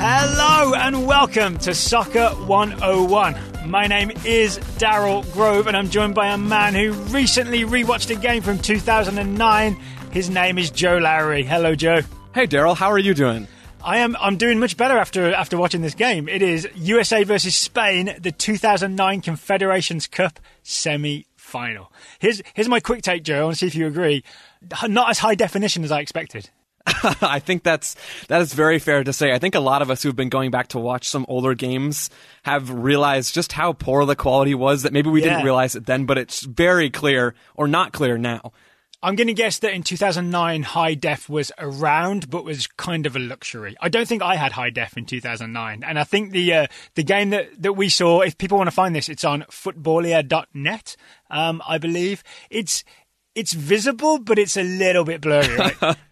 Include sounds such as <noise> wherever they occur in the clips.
Hello and welcome to Soccer 101. My name is Daryl Grove and I'm joined by a man who recently rewatched a game from 2009. His name is Joe Lowery. Hello, Joe. Hey, Daryl, how are you doing? I am. I'm doing much better after after watching this game. It is USA versus Spain, the 2009 Confederations Cup semi-final. Here's here's my quick take, Joe. I want to see if you agree. Not as high definition as I expected. <laughs> I think that's that is very fair to say. I think a lot of us who've been going back to watch some older games have realized just how poor the quality was that maybe we Yeah. didn't realize it then, but it's very clear or not clear now. I'm going to guess that in 2009, high def was around, but was kind of a luxury. I don't think I had high def in 2009, and I think the uh, the game that, that we saw. If people want to find this, it's on footballia.net. Um, I believe it's it's visible, but it's a little bit blurry. Right? <laughs>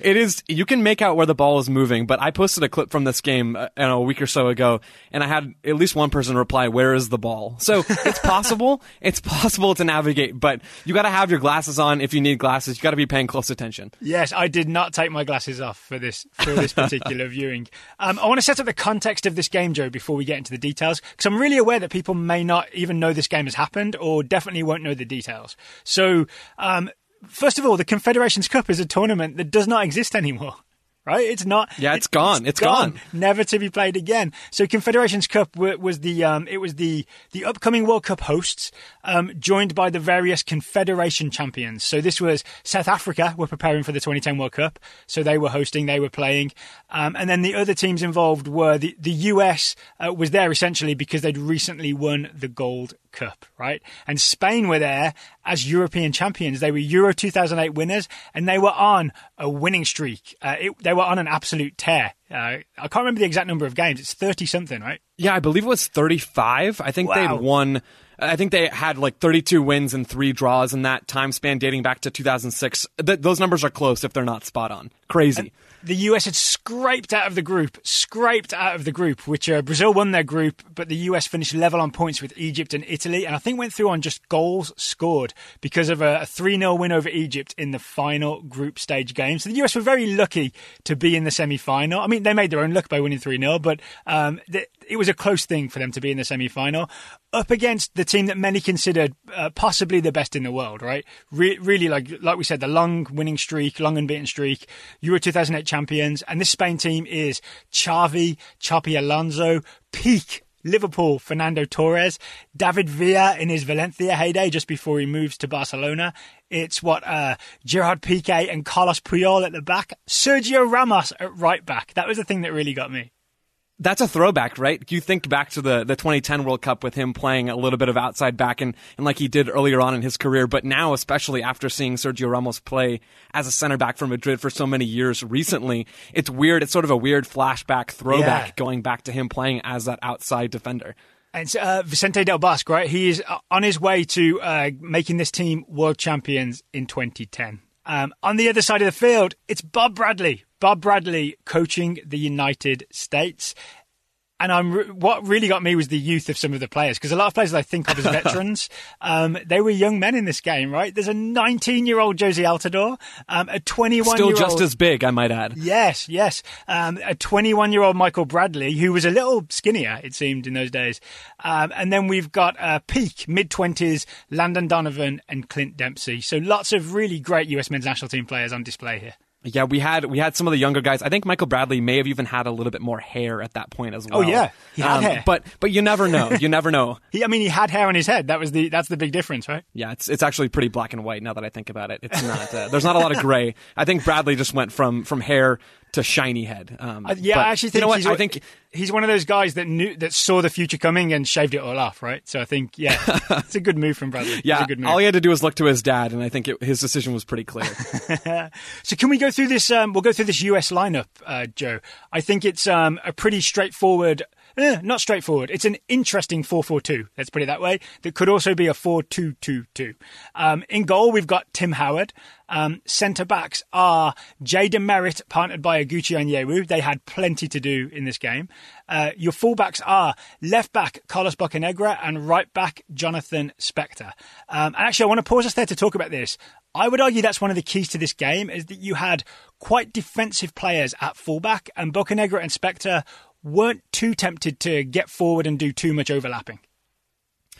It is you can make out where the ball is moving, but I posted a clip from this game uh, you know, a week or so ago, and I had at least one person reply, "Where is the ball?" So it's <laughs> possible, it's possible to navigate, but you got to have your glasses on if you need glasses. You got to be paying close attention. Yes, I did not take my glasses off for this for this particular <laughs> viewing. Um, I want to set up the context of this game, Joe, before we get into the details, because I'm really aware that people may not even know this game has happened, or definitely won't know the details. So, um, first of all, the Confederations Cup is a tournament that does not exist anymore. <laughs> Right? It's not. Yeah, it's gone. It's gone. never to be played again. So Confederations Cup wa- was the um, it was the the upcoming World Cup hosts, um, joined by the various Confederation champions. So this was South Africa were preparing for the 2010 World Cup, so they were hosting, they were playing, um, and then the other teams involved were the the US uh, was there essentially because they'd recently won the Gold Cup, right? And Spain were there as European champions. They were Euro 2008 winners, and they were on a winning streak. Uh, it, they were on an absolute tear. Uh, I can't remember the exact number of games. It's 30 something, right? Yeah, I believe it was 35. I think Wow. they'd won. I think they had like 32 wins and three draws in that time span dating back to 2006. Th- those numbers are close if they're not spot on. Crazy. The US had scraped out of the group, scraped out of the group, which uh, Brazil won their group, but the US finished level on points with Egypt and Italy, and I think went through on just goals scored because of a 3 0 win over Egypt in the final group stage game. So the US were very lucky to be in the semi final. I mean, they made their own luck by winning 3 0, but um, it was a close thing for them to be in the semi final up against the team that many considered uh, possibly the best in the world, right? Re- really, like like we said, the long winning streak, long unbeaten streak, Euro 2008 champions, and this Spain team is Xavi, Xabi Alonso, peak Liverpool, Fernando Torres, David Villa in his Valencia heyday just before he moves to Barcelona. It's what uh, Gerard Piqué and Carlos Puyol at the back, Sergio Ramos at right back. That was the thing that really got me. That's a throwback, right? You think back to the, the 2010 World Cup with him playing a little bit of outside back and, and like he did earlier on in his career, but now, especially after seeing Sergio Ramos play as a center back for Madrid for so many years recently, it's weird. It's sort of a weird flashback throwback Yeah. going back to him playing as that outside defender. And it's uh, Vicente Del Bosque, right? He is uh, on his way to uh, making this team world champions in 2010. Um, on the other side of the field, it's Bob Bradley. Bob Bradley coaching the United States. And I'm re- what really got me was the youth of some of the players because a lot of players I think of as <laughs> veterans, um, they were young men in this game, right? There's a 19 year old Jozy Altidore, um, a 21 Still just as big, I might add. Yes, yes. Um, a 21 year old Michael Bradley, who was a little skinnier, it seemed, in those days. Um, and then we've got uh, peak mid 20s, Landon Donovan and Clint Dempsey. So lots of really great US men's national team players on display here. Yeah, we had we had some of the younger guys. I think Michael Bradley may have even had a little bit more hair at that point as well. Oh yeah. He had hair. But but you never know. You never know. <laughs> He, I mean, he had hair on his head. That was the that's the big difference, right? Yeah, it's it's actually pretty black and white now that I think about it. It's not. Uh, there's not a lot of gray. I think Bradley just went from from hair to shiny head. Um, Uh, yeah, but I actually you think know what? he's, I think he's one of those guys that knew that saw the future coming and shaved it all off, right? So I think yeah, <laughs> it's a good move from Bradley. Yeah. a good move. All he had to do was look to his dad, and I think it, his decision was pretty clear. <laughs> So can we go through this? Um, we'll go through this US lineup, uh, Joe. I think it's um, a pretty straightforward eh, not straightforward. It's an interesting 4-4-2, let's put it that way, that could also be a 4-2-2-2. Um, in goal, we've got Tim Howard. Um, centre backs are Jay DeMerit, partnered by Oguchi Onyewu. They had plenty to do in this game. Uh, your fullbacks are left back Carlos Bocanegra and right back Jonathan Spector. Um, and actually, I want to pause us there to talk about this. I would argue that's one of the keys to this game is that you had quite defensive players at fullback, and Bocanegra and Spector weren't too tempted to get forward and do too much overlapping.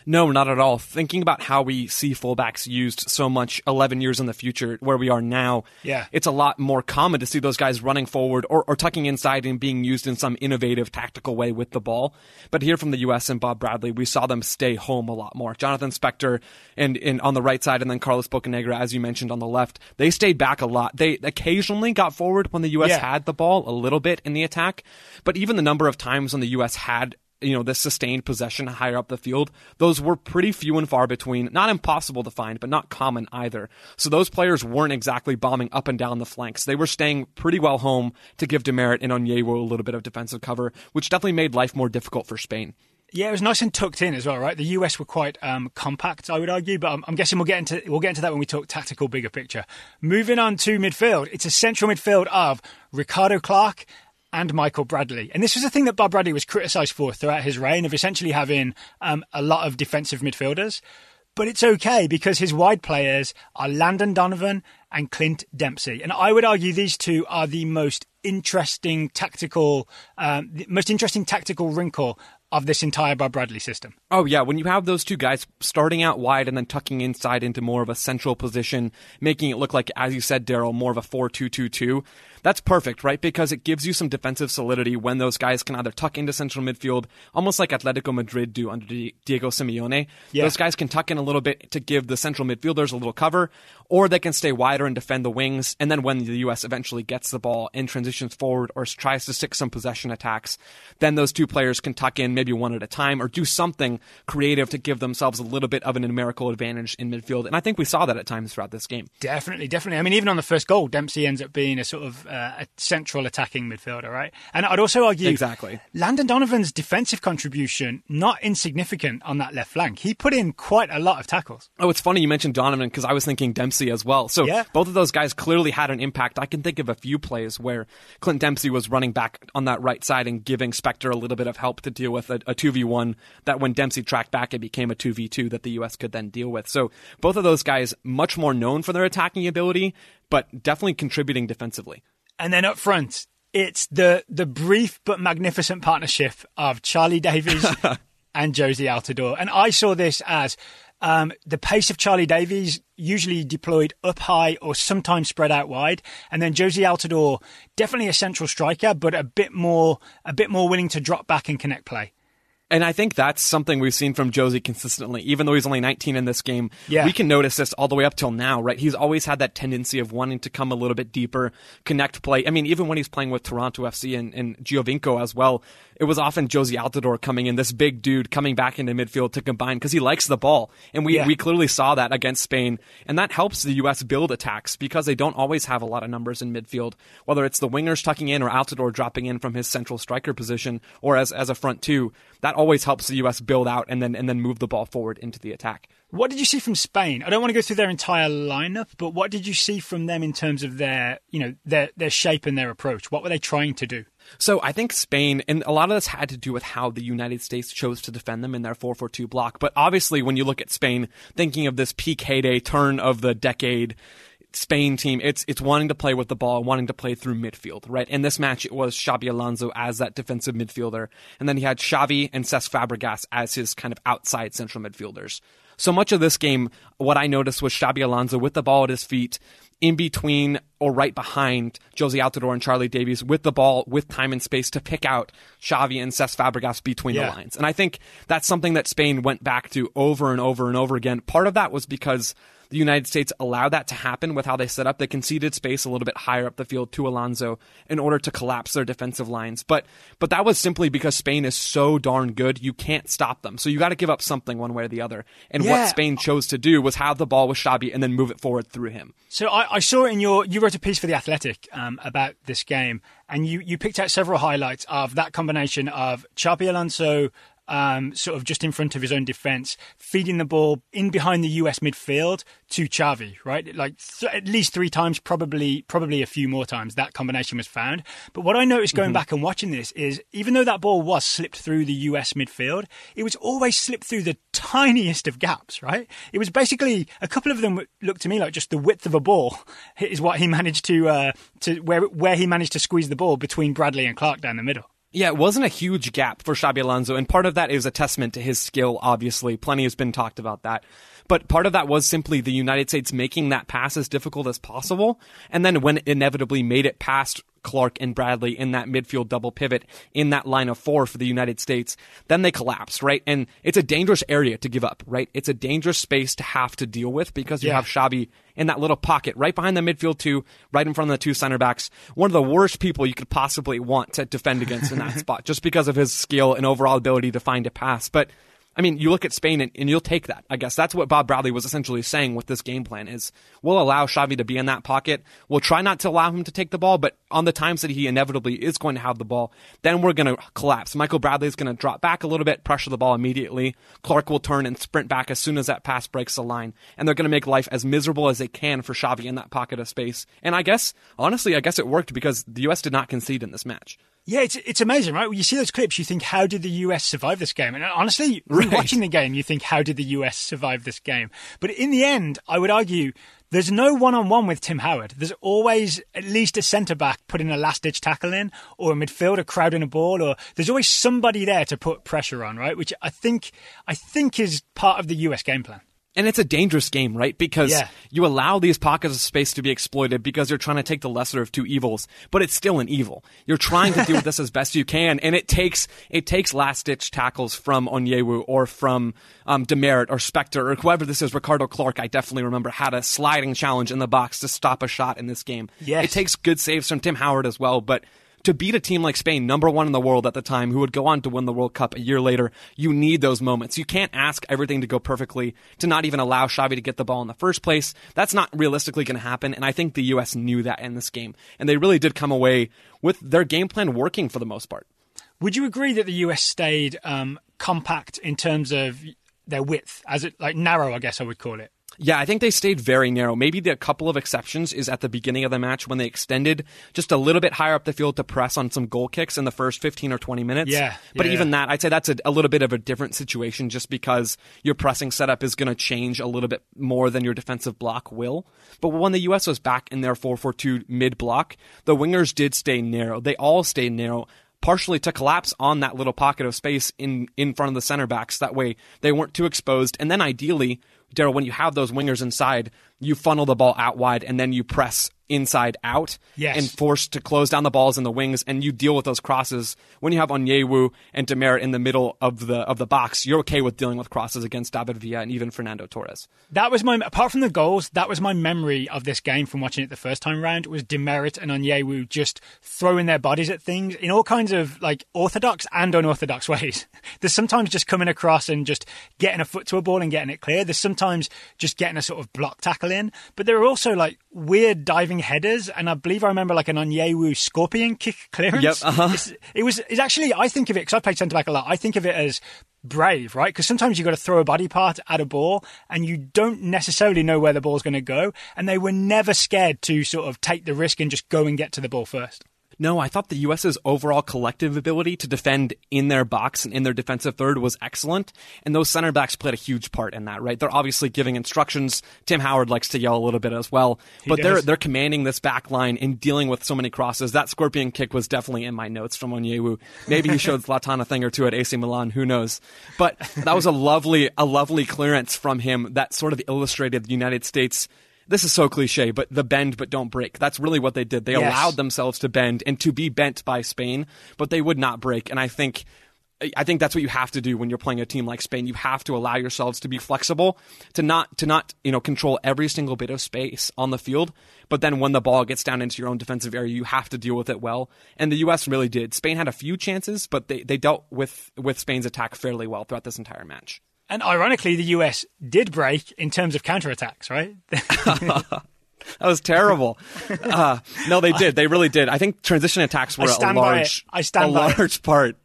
No, not at all. Thinking about how we see fullbacks used so much 11 years in the future, where we are now, yeah. it's a lot more common to see those guys running forward or, or tucking inside and being used in some innovative tactical way with the ball. But here from the U.S. and Bob Bradley, we saw them stay home a lot more. Jonathan Spector and, and on the right side, and then Carlos Bocanegra, as you mentioned, on the left, they stayed back a lot. They occasionally got forward when the U.S. Yeah. had the ball a little bit in the attack, but even the number of times when the U.S. had you know, this sustained possession higher up the field, those were pretty few and far between. Not impossible to find, but not common either. So those players weren't exactly bombing up and down the flanks. They were staying pretty well home to give DeMerit and Onyewu a little bit of defensive cover, which definitely made life more difficult for Spain. Yeah, it was nice and tucked in as well, right? The US were quite um, compact, I would argue, but I'm, I'm, guessing we'll get into we'll get into that when we talk tactical, bigger picture. Moving on to midfield, it's a central midfield of Ricardo Clark and Michael Bradley. And this was a thing that Bob Bradley was criticised for throughout his reign of essentially having um, a lot of defensive midfielders. But it's okay because his wide players are Landon Donovan and Clint Dempsey. And I would argue these two are the most interesting tactical, um, the most interesting tactical wrinkle of this entire Bob Bradley system. Oh yeah, when you have those two guys starting out wide and then tucking inside into more of a central position, making it look like, as you said, Daryl, more of a four-two-two-two. That's perfect, right? Because it gives you some defensive solidity when those guys can either tuck into central midfield, almost like Atletico Madrid do under Diego Simeone. Yeah. Those guys can tuck in a little bit to give the central midfielders a little cover, or they can stay wider and defend the wings. And then when the U.S. eventually gets the ball and transitions forward or tries to stick some possession attacks, then those two players can tuck in maybe one at a time or do something creative to give themselves a little bit of an numerical advantage in midfield. And I think we saw that at times throughout this game. Definitely, definitely. I mean, even on the first goal, Dempsey ends up being a sort of uh, a central attacking midfielder, right? And I'd also argue Exactly. Landon Donovan's defensive contribution not insignificant on that left flank. He put in quite a lot of tackles. Oh, it's funny you mentioned Donovan because I was thinking Dempsey as well. So Yeah. both of those guys clearly had an impact. I can think of a few plays where Clint Dempsey was running back on that right side and giving Spector a little bit of help to deal with a, a 2v1 that when Dempsey tracked back, it became a 2v2 that the U.S. could then deal with. So both of those guys much more known for their attacking ability, but definitely contributing defensively. And then up front, it's the the brief but magnificent partnership of Charlie Davies <laughs> and Jozy Altidore. And I saw this as um, the pace of Charlie Davies usually deployed up high or sometimes spread out wide, and then Jozy Altidore definitely a central striker, but a bit more a bit more willing to drop back and connect play. And I think that's something we've seen from Jozy consistently. Even though he's only 19 in this game, Yeah. we can notice this all the way up till now, right? He's always had that tendency of wanting to come a little bit deeper, connect play. I mean, even when he's playing with Toronto FC and, and Giovinco as well, it was often Jozy Altidore coming in, this big dude coming back into midfield to combine because he likes the ball. And we, Yeah. we clearly saw that against Spain. And that helps the U.S. build attacks because they don't always have a lot of numbers in midfield, whether it's the wingers tucking in or Altidore dropping in from his central striker position or as, as a front two. That always helps the U.S. build out and then, and then move the ball forward into the attack. What did you see from Spain? I don't want to go through their entire lineup, but what did you see from them in terms of their, you know, their their shape and their approach? What were they trying to do? So I think Spain, and a lot of this had to do with how the United States chose to defend them in their 4-4-2 block. But obviously, when you look at Spain, thinking of this peak heyday turn of the decade Spain team, it's it's wanting to play with the ball, wanting to play through midfield, right? In this match, it was Xabi Alonso as that defensive midfielder, and then he had Xavi and Cesc Fabregas as his kind of outside central midfielders. So much of this game, what I noticed was Xabi Alonso with the ball at his feet, in between or right behind Jozy Altidore and Charlie Davies with the ball, with time and space to pick out Xavi and Cesc Fabregas between Yeah. the lines. And I think that's something that Spain went back to over and over and over again. Part of that was because the United States allowed that to happen with how they set up. They conceded space a little bit higher up the field to Alonso in order to collapse their defensive lines. But but that was simply because Spain is so darn good, you can't stop them. So you got to give up something one way or the other. And Yeah. what Spain chose to do was have the ball with Xabi and then move it forward through him. So I, I saw it in your you wrote wrote a piece for the Athletic um, about this game, and you you picked out several highlights of that combination of Xabi Alonso um, sort of just in front of his own defence, feeding the ball in behind the US midfield to Xavi, right? Like th- at least three times, probably probably a few more times that combination was found. But what I noticed going mm-hmm. back and watching this is even though that ball was slipped through the US midfield, it was always slipped through the tiniest of gaps, right? It was basically a couple of them looked to me like just the width of a ball <laughs> is what he managed to uh, to where where he managed to squeeze the ball between Bradley and Clark down the middle. Yeah, it wasn't a huge gap for Xabi Alonso, and part of that is a testament to his skill, obviously. Plenty has been talked about that. But part of that was simply the United States making that pass as difficult as possible. And then when it inevitably made it past Clark and Bradley in that midfield double pivot in that line of four for the United States, then they collapsed, right? And it's a dangerous area to give up, right? It's a dangerous space to have to deal with because you yeah. have Xabi in that little pocket right behind the midfield two, right in front of the two center backs. One of the worst people you could possibly want to defend against in that <laughs> spot, just because of his skill and overall ability to find a pass. But I mean, you look at Spain and, and, you'll take that. I guess that's what Bob Bradley was essentially saying with this game plan is we'll allow Xavi to be in that pocket. We'll try not to allow him to take the ball, but on the times that he inevitably is going to have the ball, then we're going to collapse. Michael Bradley is going to drop back a little bit, pressure the ball immediately. Clark will turn and sprint back as soon as that pass breaks the line. And they're going to make life as miserable as they can for Xavi in that pocket of space. And I guess, honestly, I guess it worked because the U.S. did not concede in this match. Yeah, it's it's amazing, right? When you see those clips, you think, how did the US survive this game? And honestly, right. watching the game, you think, how did the US survive this game? But in the end, I would argue there's no one on one with Tim Howard. There's always at least a centre back putting a last ditch tackle in, or a midfielder crowding a ball, or there's always somebody there to put pressure on, right? Which I think I think is part of the US game plan. And it's a dangerous game, right? Because yeah. you allow these pockets of space to be exploited because you're trying to take the lesser of two evils, but it's still an evil. You're trying to deal with this as best you can, and it takes it takes last ditch tackles from Onyewu or from um, DeMerit or Spector or whoever this is. Ricardo Clark, I definitely remember had a sliding challenge in the box to stop a shot in this game. Yes. It takes good saves from Tim Howard as well, but to beat a team like Spain, number one in the world at the time, who would go on to win the World Cup a year later, you need those moments. You can't ask everything to go perfectly to not even allow Xavi to get the ball in the first place. That's not realistically going to happen. And I think the U.S. knew that in this game. And they really did come away with their game plan working for the most part. Would you agree that the U.S. stayed um, compact in terms of their width, as it like narrow, I guess I would call it? Yeah, I think they stayed very narrow. Maybe the couple of exceptions is at the beginning of the match when they extended just a little bit higher up the field to press on some goal kicks in the first 15 or 20 minutes. Yeah. But yeah, even yeah. that, I'd say that's a, a, little bit of a different situation just because your pressing setup is going to change a little bit more than your defensive block will. But when the U.S. was back in their 4 4 2 mid block, the wingers did stay narrow. They all stayed narrow partially to collapse on that little pocket of space in, in front of the center backs. That way they weren't too exposed. And then ideally, Daryl, when you have those wingers inside, you funnel the ball out wide and then you press inside out yes. and forced to close down the balls in the wings and you deal with those crosses when you have Onyewu and DeMerit in the middle of the of the box. You're okay with dealing with crosses against David Villa and even Fernando Torres. That was my apart from the goals that was my memory of this game from watching it the first time round was DeMerit and Onyewu just throwing their bodies at things in all kinds of like orthodox and unorthodox <laughs> ways. There's sometimes just coming across and just getting a foot to a ball and getting it clear. There's sometimes just getting a sort of block tackle in. But there are also like weird diving headers, and I believe I remember like an Onyewu scorpion kick clearance. Yep, uh-huh. it was. It's actually I think of it because I've played centre back a lot. I think of it as brave, right? Because sometimes you've got to throw a body part at a ball and you don't necessarily know where the ball's going to go. And they were never scared to sort of take the risk and just go and get to the ball first. No, I thought the U.S.'s overall collective ability to defend in their box and in their defensive third was excellent, and those center backs played a huge part in that. Right? They're obviously giving instructions. Tim Howard likes to yell a little bit as well, he but does. they're they're commanding this back line and dealing with so many crosses. That scorpion kick was definitely in my notes from Onyewu. Maybe he showed <laughs> Zlatan a thing or two at AC Milan. Who knows? But that was a lovely a lovely clearance from him that sort of illustrated the United States this is so cliche, but the bend but don't break. That's really what they did. They yes. allowed themselves to bend and to be bent by Spain, but they would not break. And I think I think that's what you have to do when you're playing a team like Spain. You have to allow yourselves to be flexible, to not to not you know control every single bit of space on the field. But then when the ball gets down into your own defensive area, you have to deal with it well. And the U.S. really did. Spain had a few chances, but they, they dealt with with Spain's attack fairly well throughout this entire match. And ironically, the US did break in terms of counterattacks, right? <laughs> That was terrible. Uh, no, they did. They really did. I think transition attacks were I a large. I stand a by it. large part.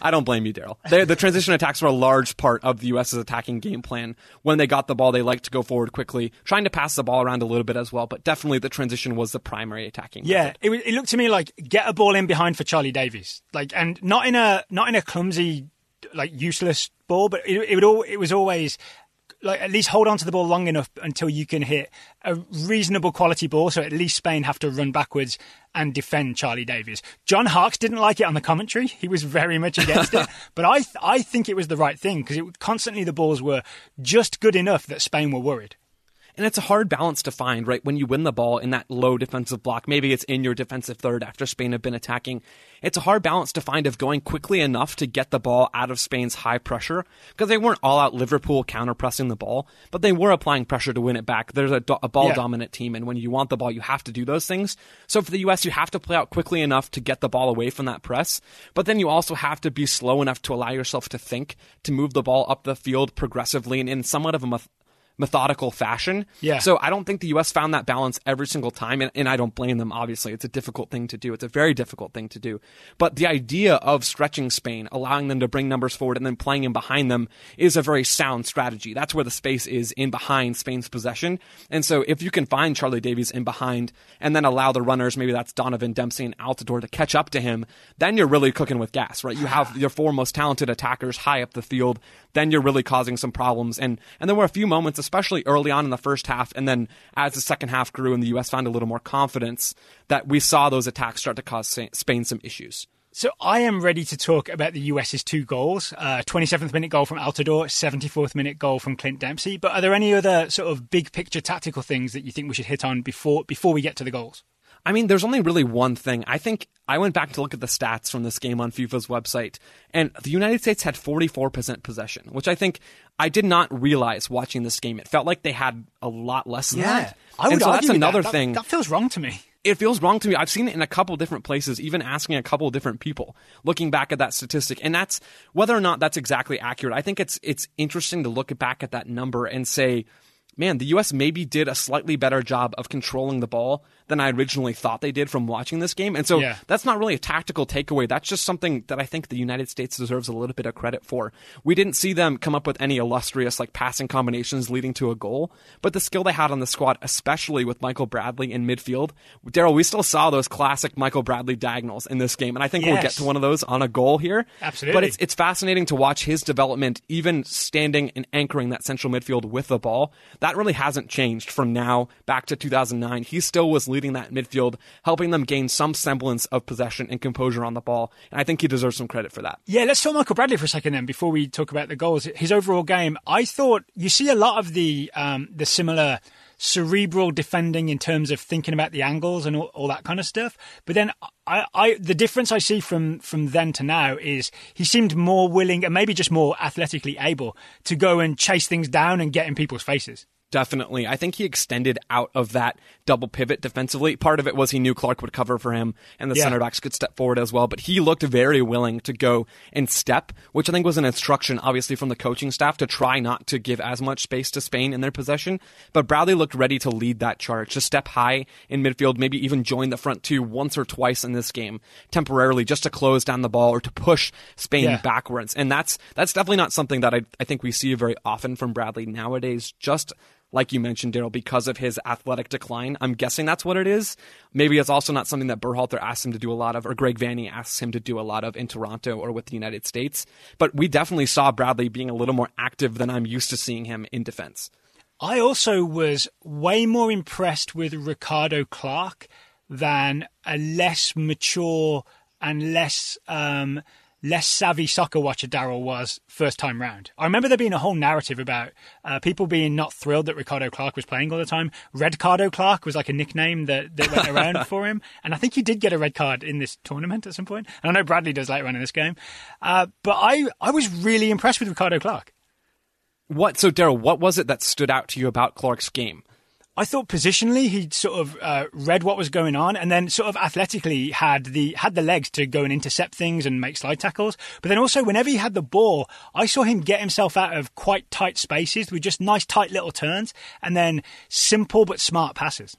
I don't blame you, Daryl. The transition attacks were a large part of the U.S.'s attacking game plan. When they got the ball, they liked to go forward quickly, trying to pass the ball around a little bit as well. But definitely, the transition was the primary attacking. Yeah, it, it looked to me like get a ball in behind for Charlie Davies, like, and not in a not in a clumsy, like useless ball, but it, it would all it was always like at least hold on to the ball long enough until you can hit a reasonable quality ball. So at least Spain have to run backwards and defend Charlie Davies. John Harkes didn't like it on the commentary; he was very much against it. <laughs> But I th- I think it was the right thing because it constantly the balls were just good enough that Spain were worried. And it's a hard balance to find, right? When you win the ball in that low defensive block, maybe it's in your defensive third after Spain have been attacking. It's a hard balance to find of going quickly enough to get the ball out of Spain's high pressure because they weren't all out Liverpool counter pressing the ball, but they were applying pressure to win it back. There's a, do- a ball Yeah. dominant team, and when you want the ball, you have to do those things. So for the U.S., you have to play out quickly enough to get the ball away from that press, but then you also have to be slow enough to allow yourself to think, to move the ball up the field progressively and in somewhat of a methodical fashion. Yeah. So I don't think the U.S. found that balance every single time, and, and I don't blame them. Obviously, it's a difficult thing to do. It's a very difficult thing to do. But the idea of stretching Spain, allowing them to bring numbers forward, and then playing in behind them is a very sound strategy. That's where the space is in behind Spain's possession. And so if you can find Charlie Davies in behind, and then allow the runners, maybe that's Donovan Dempsey and Altidore, to catch up to him, then you're really cooking with gas, right? You have your four most talented attackers high up the field. Then you're really causing some problems. And and there were a few moments, especially early on in the first half, and then as the second half grew and the U.S. found a little more confidence, that we saw those attacks start to cause Spain some issues. So I am ready to talk about the US's two goals: uh, 27th minute goal from Altidore, 74th minute goal from Clint Dempsey. But are there any other sort of big picture tactical things that you think we should hit on before before we get to the goals? I mean, there's only really one thing. I think I went back to look at the stats from this game on FIFA's website, and the United States had 44% possession, which I think I did not realize watching this game. It felt like they had a lot less than that. I would and so argue that's another that. That- thing. that feels wrong to me. it feels wrong to me. I've seen it in a couple different places, even asking a couple different people, looking back at that statistic, and that's whether or not that's exactly accurate. I think it's it's interesting to look back at that number and say, man, the U.S. maybe did a slightly better job of controlling the ball than I originally thought they did from watching this game, and so Yeah. that's not really a tactical takeaway. That's just something that I think the United States deserves a little bit of credit for. We didn't see them come up with any illustrious like passing combinations leading to a goal, but the skill they had on the squad, especially with Michael Bradley in midfield, Daryl, we still saw those classic Michael Bradley diagonals in this game, and I think we'll get to one of those on a goal here. Absolutely. But it's it's fascinating to watch his development, even standing and anchoring that central midfield with the ball. That really hasn't changed from now back to 2009. He still was leading that midfield, helping them gain some semblance of possession and composure on the ball, and I think he deserves some credit for that. Yeah, let's talk Michael Bradley for a second then before we talk about the goals. His overall game, I thought you see a lot of the um, the similar cerebral defending in terms of thinking about the angles and all, all that kind of stuff. But then I, I the difference I see from from then to now is he seemed more willing and maybe just more athletically able to go and chase things down and get in people's faces. Definitely. I think he extended out of that double pivot defensively. Part of it was he knew Clark would cover for him and the Yeah. center backs could step forward as well, but he looked very willing to go and step, which I think was an instruction obviously from the coaching staff to try not to give as much space to Spain in their possession. But Bradley looked ready to lead that charge, to step high in midfield, maybe even join the front two once or twice in this game temporarily just to close down the ball or to push Spain Yeah. backwards. And that's that's definitely not something that I, I think we see very often from Bradley nowadays. Just like you mentioned, Daryl, because of his athletic decline. I'm guessing that's what it is. Maybe it's also not something that Berhalter asks him to do a lot of, or Greg Vanney asks him to do a lot of in Toronto or with the United States. But we definitely saw Bradley being a little more active than I'm used to seeing him in defense. I also was way more impressed with Ricardo Clark than a less mature and less um, less savvy soccer watcher Daryl was first time round. I remember there being a whole narrative about uh, people being not thrilled that Ricardo Clark was playing all the time. Red Cardo Clark was like a nickname that, that went around <laughs> for him, and I think he did get a red card in this tournament at some point. And I know Bradley does later on in this game, uh, but I I was really impressed with Ricardo Clark. What, so Daryl, what was it that stood out to you about Clark's game? I thought positionally he sort of uh, read what was going on, and then sort of athletically had the had the legs to go and intercept things and make slide tackles. But then also whenever he had the ball, I saw him get himself out of quite tight spaces with just nice tight little turns, and then simple but smart passes.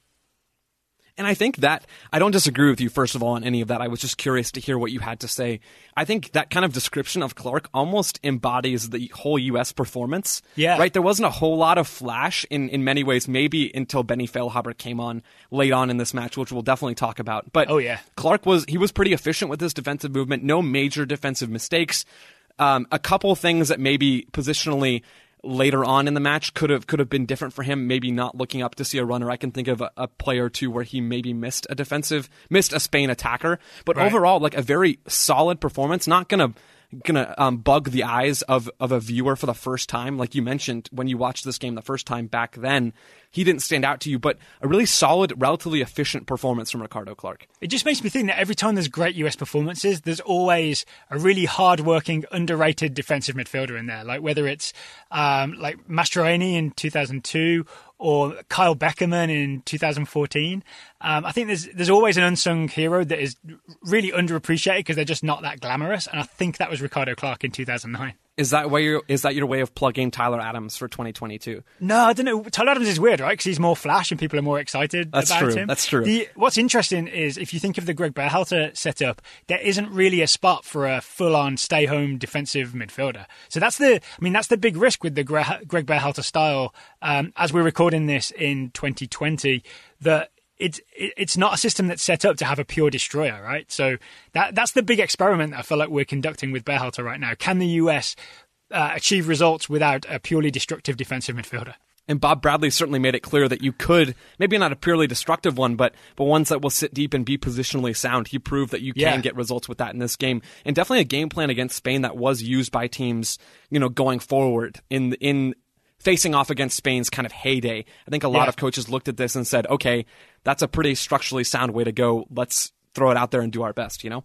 And I think that I don't disagree with you, first of all, on any of that. I was just curious to hear what you had to say. I think that kind of description of Clark almost embodies the whole U.S. performance. Yeah. Right? There wasn't a whole lot of flash in, in many ways, maybe until Benny Feilhaber came on late on in this match, which we'll definitely talk about. But Oh, yeah. Clark was, he was pretty efficient with his defensive movement, no major defensive mistakes. Um, a couple things that maybe positionally later on in the match could have could have been different for him. Maybe not looking up to see a runner. I can think of a, a player or two where he maybe missed a defensive, missed a Spain attacker. But Right. overall, like a very solid performance. Not gonna gonna um, bug the eyes of of a viewer for the first time. Like you mentioned when you watched this game the first time back then, he didn't stand out to you. But a really solid, relatively efficient performance from Ricardo Clark. It just makes me think that every time there's great US performances, there's always a really hard-working, underrated defensive midfielder in there. Like whether it's um, like Mastroeni in 2002 or Kyle Beckerman in 2014. Um, I think there's there's always an unsung hero that is really underappreciated because they're just not that glamorous. And I think that was Ricardo Clark in 2009. Is that way? Your, is that your way of plugging Tyler Adams for 2022? No, I don't know. Tyler Adams is weird, right? Because he's more flash and people are more excited That's about true. him. That's true. The, what's interesting is if you think of the Greg Berhalter setup, there isn't really a spot for a full-on stay-home defensive midfielder. So that's the, I mean, that's the big risk with the Gre- Greg Berhalter style. Um, as we're recording this in 2020, that it's it's not a system that's set up to have a pure destroyer, right? So that that's the big experiment that I feel like we're conducting with Berhalter right now. Can the US uh, achieve results without a purely destructive defensive midfielder? And Bob Bradley certainly made it clear that you could, maybe not a purely destructive one, but but ones that will sit deep and be positionally sound. He proved that you can Yeah. get results with that in this game, and definitely a game plan against Spain that was used by teams, you know, going forward in in facing off against Spain's kind of heyday. I think a lot Yeah. of coaches looked at this and said, okay, that's a pretty structurally sound way to go. Let's throw it out there and do our best. You know.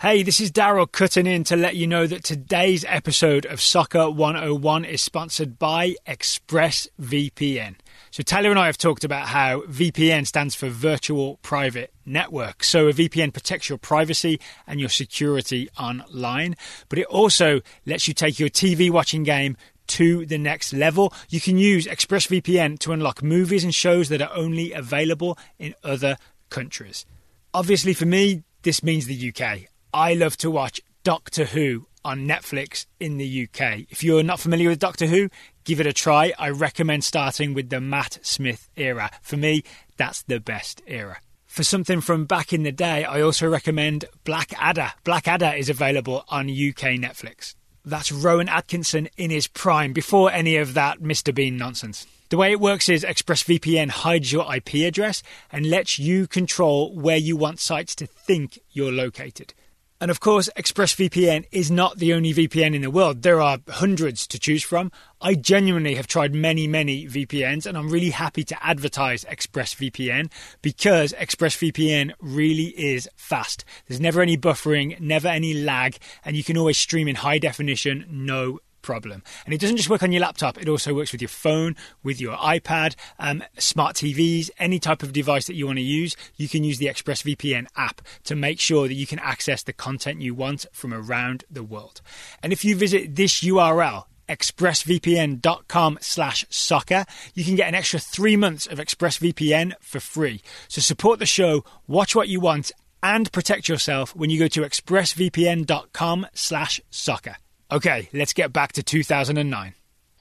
Hey, this is Daryl cutting in to let you know that today's episode of Soccer 101 is sponsored by ExpressVPN. So, Taylor and I have talked about how VPN stands for Virtual Private Network. So, a VPN protects your privacy and your security online, but it also lets you take your TV watching game to the next level. You can use ExpressVPN to unlock movies and shows that are only available in other countries. Obviously, for me, this means the UK. I love to watch Doctor Who on Netflix in the UK. If you're not familiar with Doctor Who, give it a try. I recommend starting with the Matt Smith era. For me, that's the best era. For something from back in the day, I also recommend Blackadder. Blackadder is available on UK Netflix. That's Rowan Atkinson in his prime, before any of that Mr. Bean nonsense. The way it works is ExpressVPN hides your IP address and lets you control where you want sites to think you're located. And of course, ExpressVPN is not the only VPN in the world. There are hundreds to choose from. I genuinely have tried many, many VPNs, and I'm really happy to advertise ExpressVPN because ExpressVPN really is fast. There's never any buffering, never any lag, and you can always stream in high definition, no problem. And it doesn't just work on your laptop, it also works with your phone, with your iPad, um, smart TVs, any type of device that you want to use. You can use the ExpressVPN app to make sure that you can access the content you want from around the world. And if you visit this URL, expressvpn.com slash soccer you can get an extra three months of expressvpn for free so support the show watch what you want and protect yourself when you go to expressvpn.com slash soccer Okay, let's get back to 2009.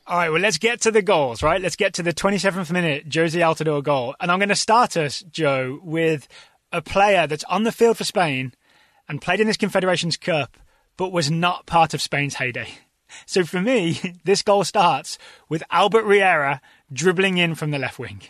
All right, well, let's get to the goals, right? Let's get to the 27th minute Jozy Altidore goal. And I'm going to start us, Joe, with a player that's on the field for Spain and played in this Confederations Cup, but was not part of Spain's heyday. So for me, <laughs> this goal starts with Albert Riera dribbling in from the left wing.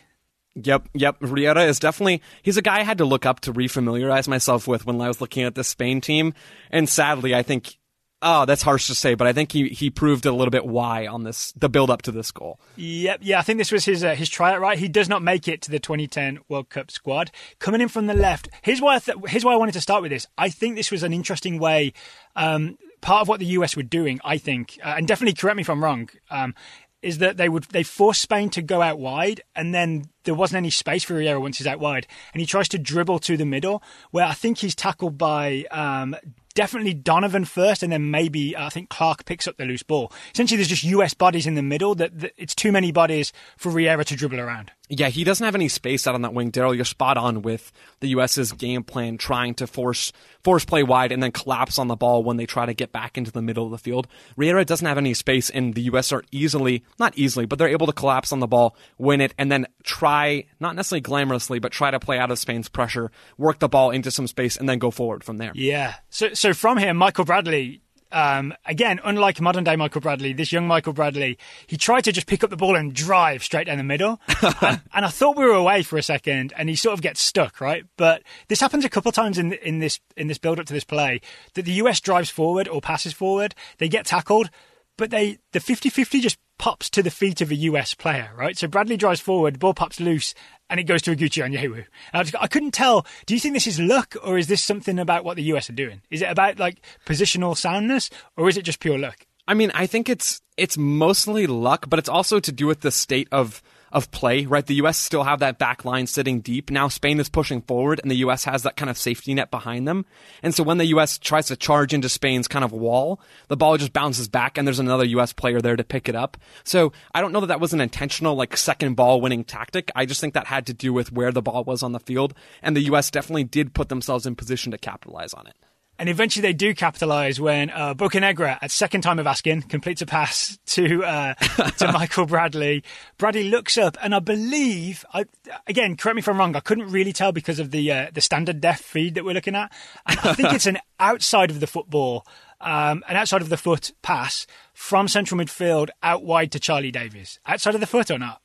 Yep, yep. Riera is definitely he's a guy I had to look up to refamiliarize myself with when I was looking at the Spain team. And sadly, I think oh, that's harsh to say, but I think he he proved a little bit why on this the build up to this goal. Yep, yeah, I think this was his uh, his tryout. Right, he does not make it to the 2010 World Cup squad. Coming in from the left, here's why I th- here's why I wanted to start with this. I think this was an interesting way. Um, part of what the US were doing, I think, uh, and definitely correct me if I'm wrong. Um, is that they would they force Spain to go out wide, and then there wasn't any space for Riera once he's out wide, and he tries to dribble to the middle, where I think he's tackled by um, definitely Donovan first, and then maybe uh, I think Clark picks up the loose ball. Essentially, there's just US bodies in the middle. That, that it's too many bodies for Riera to dribble around. Yeah, he doesn't have any space out on that wing. Daryl, you're spot on with the U.S.'s game plan, trying to force force play wide and then collapse on the ball when they try to get back into the middle of the field. Riera doesn't have any space, and the U.S. are easily, not easily, but they're able to collapse on the ball, win it, and then try, not necessarily glamorously, but try to play out of Spain's pressure, work the ball into some space, and then go forward from there. Yeah. So, so from here, Michael Bradley um, again, unlike modern day Michael Bradley, this young Michael Bradley, he tried to just pick up the ball and drive straight down the middle. <laughs> and, and, I thought we were away for a second, and he sort of gets stuck, right? But this happens a couple of times in in this in this build up to this play that the US drives forward or passes forward, they get tackled, but they the 50-50 just pops to the feet of a US player, right? So Bradley drives forward, ball pops loose, and it goes to Oguchi Onyewu. I, I couldn't tell. Do you think this is luck, or is this something about what the US are doing? Is it about like positional soundness, or is it just pure luck? I mean, I think it's it's mostly luck, but it's also to do with the state of of play, right? The U.S. still have that back line sitting deep. Now Spain is pushing forward and the U.S. has that kind of safety net behind them. And so when the U.S. tries to charge into Spain's kind of wall, the ball just bounces back and there's another U.S. player there to pick it up. So I don't know that that was an intentional, like, second ball winning tactic. I just think that had to do with where the ball was on the field. And the U.S. definitely did put themselves in position to capitalize on it. And eventually they do capitalise when uh, Bocanegra, at second time of asking, completes a pass <laughs> to uh, to <laughs> Michael Bradley. Bradley looks up, and I believe, I, again, correct me if I'm wrong, I couldn't really tell because of the uh, the standard def feed that we're looking at. And I think <laughs> it's an outside of the football, um, an outside of the foot pass from central midfield out wide to Charlie Davies. Outside of the foot or not?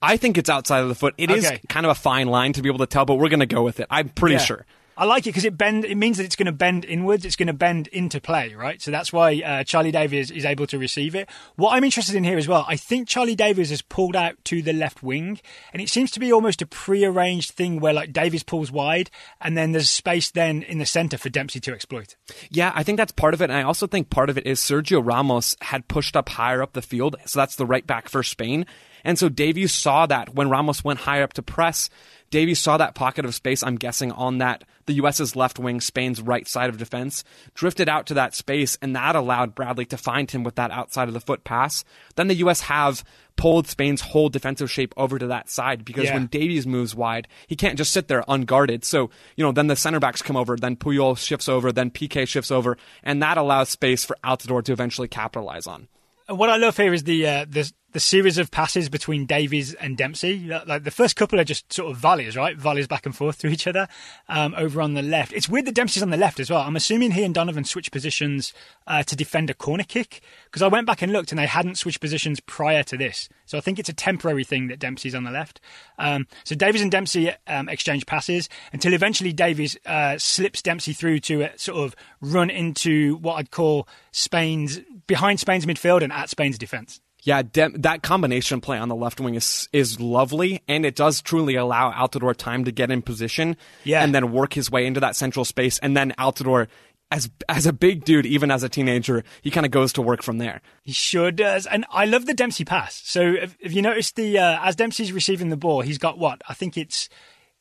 I think it's outside of the foot. It okay. is kind of a fine line to be able to tell, but we're going to go with it. I'm pretty yeah. sure. I like it because it bend. It means that it's going to bend inwards. It's going to bend into play, right? So that's why uh, Charlie Davies is able to receive it. What I'm interested in here as well, I think Charlie Davies has pulled out to the left wing, and it seems to be almost a pre-arranged thing where like Davies pulls wide, and then there's space then in the centre for Dempsey to exploit. Yeah, I think that's part of it, and I also think part of it is Sergio Ramos had pushed up higher up the field, so that's the right back for Spain. And so Davies saw that when Ramos went higher up to press, Davies saw that pocket of space, I'm guessing, on that the U.S.'s left wing, Spain's right side of defense, drifted out to that space, and that allowed Bradley to find him with that outside of the foot pass. Then the U.S. have pulled Spain's whole defensive shape over to that side because yeah. when Davies moves wide, he can't just sit there unguarded. So, you know, then the center backs come over, then Puyol shifts over, then Piqué shifts over, and that allows space for Altidore to eventually capitalize on. What I love here is the uh, the the series of passes between Davies and Dempsey. Like the first couple are just sort of volleys, right? Volleys back and forth to each other um, over on the left. It's weird that Dempsey's on the left as well. I'm assuming he and Donovan switch positions uh, to defend a corner kick because I went back and looked and they hadn't switched positions prior to this. So I think it's a temporary thing that Dempsey's on the left. Um, so Davies and Dempsey um, exchange passes until eventually Davies uh, slips Dempsey through to sort of run into what I'd call Spain's behind Spain's midfield and at Spain's defence. Yeah, de- that combination play on the left wing is is lovely, and it does truly allow Altidore time to get in position, yeah. and then work his way into that central space, and then Altidore. As as a big dude, even as a teenager, he kind of goes to work from there. He sure does, and I love the Dempsey pass. So if, if you notice the uh, as Dempsey's receiving the ball, he's got what I think it's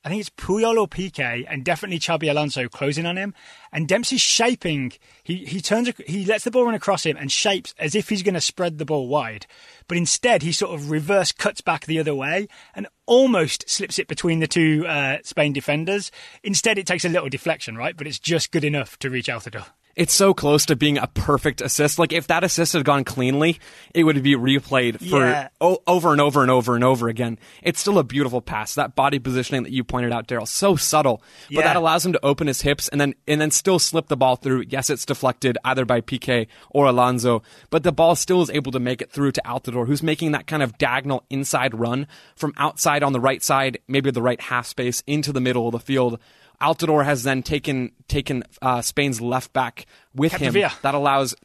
I think it's Puyol or Piqué, and definitely Xabi Alonso closing on him. And Dempsey's shaping. He he turns. He lets the ball run across him and shapes as if he's going to spread the ball wide. But instead, he sort of reverse cuts back the other way and almost slips it between the two uh, Spain defenders. Instead, it takes a little deflection, right? But it's just good enough to reach Altidore it's so close to being a perfect assist. Like if that assist had gone cleanly, it would be replayed for yeah. o- over and over and over and over again. It's still a beautiful pass. That body positioning that you pointed out, Daryl, so subtle, but yeah. that allows him to open his hips and then and then still slip the ball through. Yes, it's deflected either by Piqué or Alonso, but the ball still is able to make it through to Altidore, who's making that kind of diagonal inside run from outside on the right side, maybe the right half space into the middle of the field Altidore has then taken taken uh, Spain's left back with him. That allows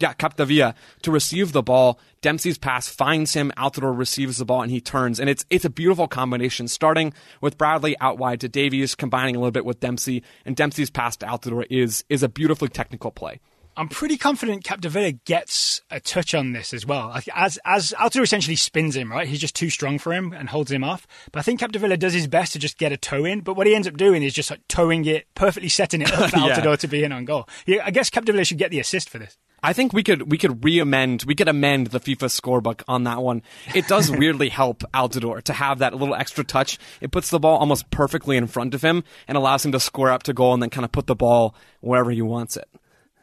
yeah, to receive the ball. Dempsey's pass finds him. Altidore receives the ball and he turns. And it's it's a beautiful combination, starting with Bradley out wide to Davies, combining a little bit with Dempsey. And Dempsey's pass to Altidore is is a beautifully technical play. I'm pretty confident Capdevila gets a touch on this as well. As as Altidore essentially spins him, right? He's just too strong for him and holds him off. But I think Capdevila does his best to just get a toe in. But what he ends up doing is just like towing it, perfectly setting it up <laughs> for yeah. Altidore to be in on goal. I guess Capdevila should get the assist for this. I think we could we could re-amend we could amend the FIFA scorebook on that one. It does <laughs> weirdly help Altidore to have that little extra touch. It puts the ball almost perfectly in front of him and allows him to square up to goal and then kind of put the ball wherever he wants it.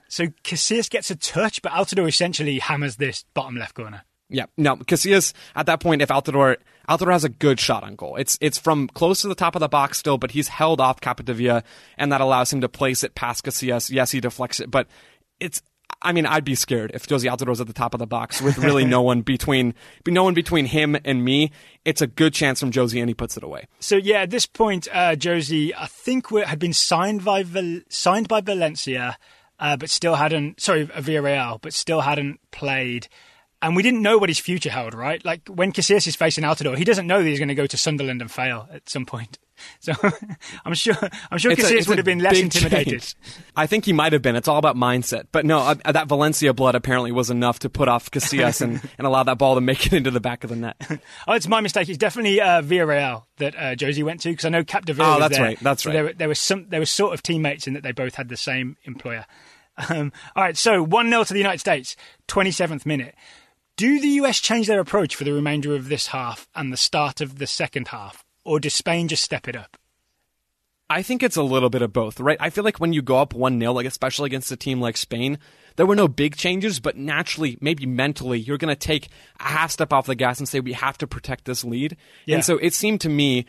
So Casillas gets a touch, but Altidore essentially hammers this bottom left corner. Yeah, no, Casillas at that point, if Altidore Altidore has a good shot on goal. It's it's from close to the top of the box still, but he's held off Capdevila, and that allows him to place it past Casillas. Yes, he deflects it, but it's I mean, I'd be scared if Jozy Altidore's at the top of the box with really <laughs> no one between no one between him and me. It's a good chance from Jozy, and he puts it away. So yeah, at this point, uh, Jozy, I think had been signed by Val- signed by Valencia, uh, but still hadn't. Sorry, Villarreal, but still hadn't played. And we didn't know what his future held, right? Like when Casillas is facing Altidore, he doesn't know that he's going to go to Sunderland and fail at some point. <laughs> So <laughs> I'm sure I'm sure Casillas would have been less intimidated. Change. I think he might have been. It's all about mindset. But no, uh, that Valencia blood apparently was enough to put off Casillas and, <laughs> and allow that ball to make it into the back of the net. oh, it's my mistake. It's definitely uh, Villarreal that uh, Jozy went to because I know Capdevila. Oh, that's there. right. That's so right. There there was some. There were sort of teammates in that they both had the same employer. Um, all right, so one 0 to the United States, 27th minute. Do the US change their approach for the remainder of this half and the start of the second half, or does Spain just step it up? I think it's a little bit of both, right? I feel like when you go up 1 0, like especially against a team like Spain, there were no big changes, but naturally, maybe mentally, you're going to take a half step off the gas and say, we have to protect this lead. Yeah. And so it seemed to me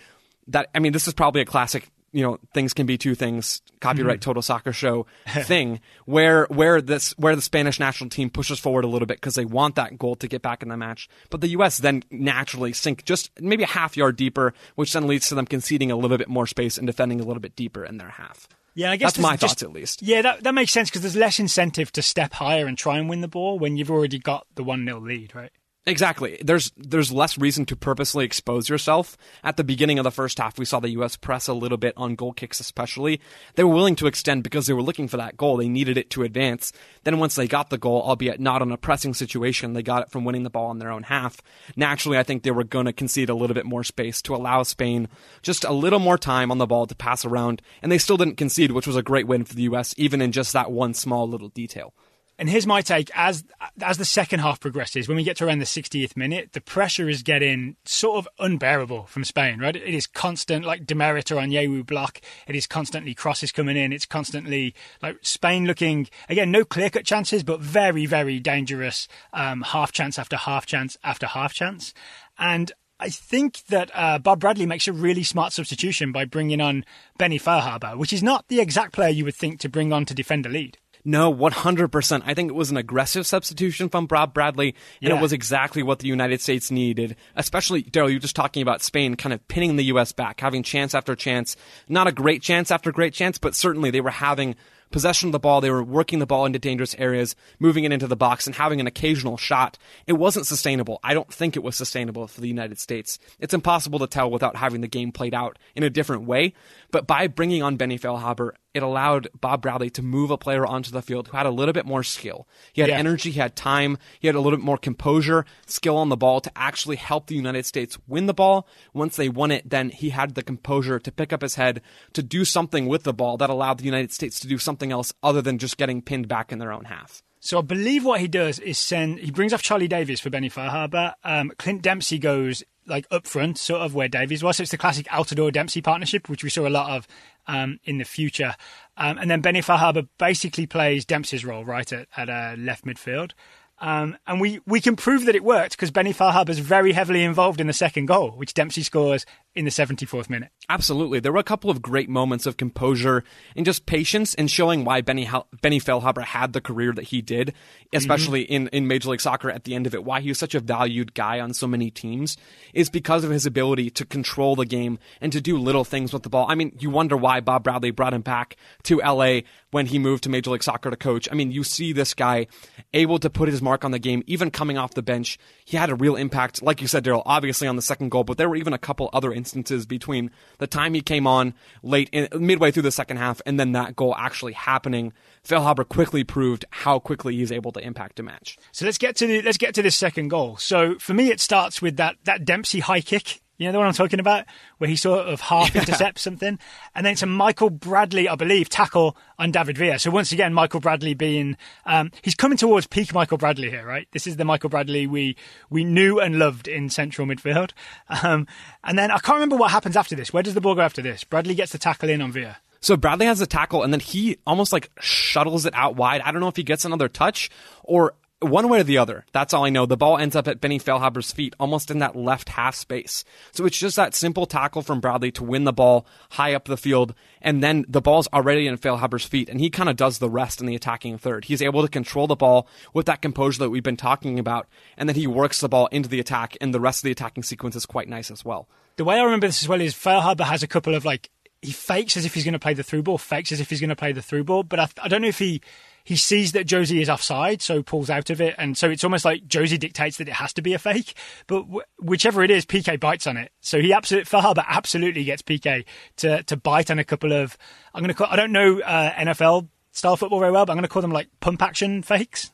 that, I mean, this is probably a classic you know things can be two things copyright Mm-hmm. total soccer show <laughs> thing where where this where the Spanish national team pushes forward a little bit because they want that goal to get back in the match but the US then naturally sink just maybe a half yard deeper which then leads to them conceding a little bit more space and defending a little bit deeper in their half Yeah, I guess that's my just- thoughts at least Yeah, that that makes sense because there's less incentive to step higher and try and win the ball when you've already got the one 0 lead, right? Exactly. There's there's less reason to purposely expose yourself. At the beginning of the first half, we saw the U.S. press a little bit on goal kicks, especially. They were willing to extend because they were looking for that goal. They needed it to advance. Then once they got the goal, albeit not on a pressing situation, they got it from winning the ball in their own half. Naturally, I think they were going to concede a little bit more space to allow Spain just a little more time on the ball to pass around, and they still didn't concede, which was a great win for the U.S. even in just that one small little detail. And here's my take: as as the second half progresses, when we get to around the 60th minute, the pressure is getting sort of unbearable from Spain. Right? It is constant, like DeMerit or Onyewu block. It is constantly crosses coming in. It's constantly like Spain looking again, no clear cut chances, but very very dangerous. Um, half chance after half chance after half chance, and. I think that uh, Bob Bradley makes a really smart substitution by bringing on Benny Feilhaber, which is not the exact player you would think to bring on to defend a lead. No, 100%. I think it was an aggressive substitution from Bob Bradley, and Yeah. it was exactly what the United States needed. Especially, Daryl, you were just talking about Spain kind of pinning the U.S. back, having chance after chance. Not a great chance after great chance, but certainly they were having possession of the ball. They were working the ball into dangerous areas, moving it into the box, and having an occasional shot. It wasn't sustainable. I don't think it was sustainable for the United States. It's impossible to tell without having the game played out in a different way. But by bringing on Benny Feilhaber, it allowed Bob Bradley to move a player onto the field who had a little bit more skill. He had Yeah. energy, he had time, he had a little bit more composure, skill on the ball to actually help the United States win the ball. Once they won it, then he had the composure to pick up his head, to do something with the ball that allowed the United States to do something else other than just getting pinned back in their own half. So I believe what he does is send. He brings off Charlie Davies for Benny Feilhaber. Um, Clint Dempsey goes like up front, sort of where Davies was. So it's the classic Altidore Dempsey partnership, which we saw a lot of um, in the future. Um, and then Benny Feilhaber basically plays Dempsey's role right at, at uh, left midfield. Um, and we, we can prove that it worked because Benny Feilhaber is very heavily involved in the second goal, which Dempsey scores in the 74th minute. Absolutely. There were a couple of great moments of composure and just patience in showing why Benny, Benny Feilhaber had the career that he did, especially in, in Major League Soccer at the end of it. Why he was such a valued guy on so many teams is because of his ability to control the game and to do little things with the ball. I mean, you wonder why Bob Bradley brought him back to LA when he moved to Major League Soccer to coach. I mean, you see this guy able to put his mark on the game, even coming off the bench. He had a real impact, like you said, Daryl, obviously on the second goal, but there were even a couple other instances between the time he came on late, in, midway through the second half, and then that goal actually happening. Phil Feilhaber quickly proved how quickly he's able to impact a match. So let's get to the, let's get to this second goal. So for me, it starts with that that Dempsey high kick You know the one I'm talking about, where he sort of half intercepts something, and then it's a Michael Bradley, I believe, tackle on David Villa. So once again, Michael Bradley being um, he's coming towards peak Michael Bradley here, right? This is the Michael Bradley we we knew and loved in central midfield. <laughs> Um, and then I can't remember what happens after this. Where does the ball go after this? Bradley gets the tackle in on Villa. So Bradley has the tackle and then he almost like shuttles it out wide. I don't know if he gets another touch or one way or the other. That's all I know. The ball ends up at Benny Feilhaber's feet, almost in that left half space. So it's just that simple tackle from Bradley to win the ball high up the field, and then the ball's already in Feilhaber's feet, and he kind of does the rest in the attacking third. He's able to control the ball with that composure that we've been talking about, and then he works the ball into the attack, and the rest of the attacking sequence is quite nice as well. The way I remember this as well is Feilhaber has a couple of like he fakes as if he's going to play the through ball, fakes as if he's going to play the through ball, but I, I don't know if he he sees that Jozy is offside, so pulls out of it, and so it's almost like Jozy dictates that it has to be a fake. But w- whichever it is, PK bites on it. So he absolutely Feilhaber absolutely gets PK to to bite on a couple of. I'm going to call. I don't know uh, NFL style football very well, but I'm going to call them like pump action fakes.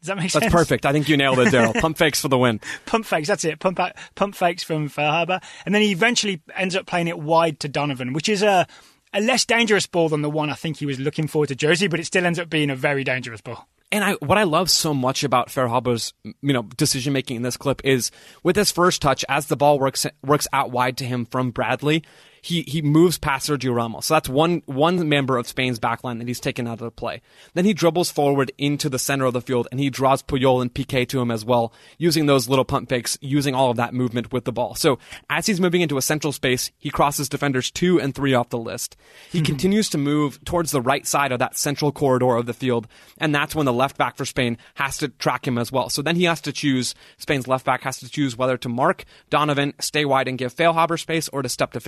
Does that make sense? That's perfect. I think you nailed it, Daryl. <laughs> Pump fakes for the win. pump fakes. That's it. Pump pump fakes from Feilhaber, and then he eventually ends up playing it wide to Donovan, which is a a less dangerous ball than the one I think he was looking for to Jozy, but it still ends up being a very dangerous ball. And I, what I love so much about Feilhaber's, you know, decision making in this clip is with his first touch, as the ball works works out wide to him from Bradley, he he moves past Sergio Ramos. So that's one one member of Spain's backline that he's taken out of the play. Then he dribbles forward into the center of the field and he draws Puyol and Piqué to him as well, using those little pump fakes, using all of that movement with the ball. So as he's moving into a central space, he crosses defenders two and three off the list. He mm-hmm. continues to move towards the right side of that central corridor of the field, and that's when the left back for Spain has to track him as well. So then he has to choose Spain's left back has to choose whether to mark Donovan, stay wide and give Feilhaber space, or to step to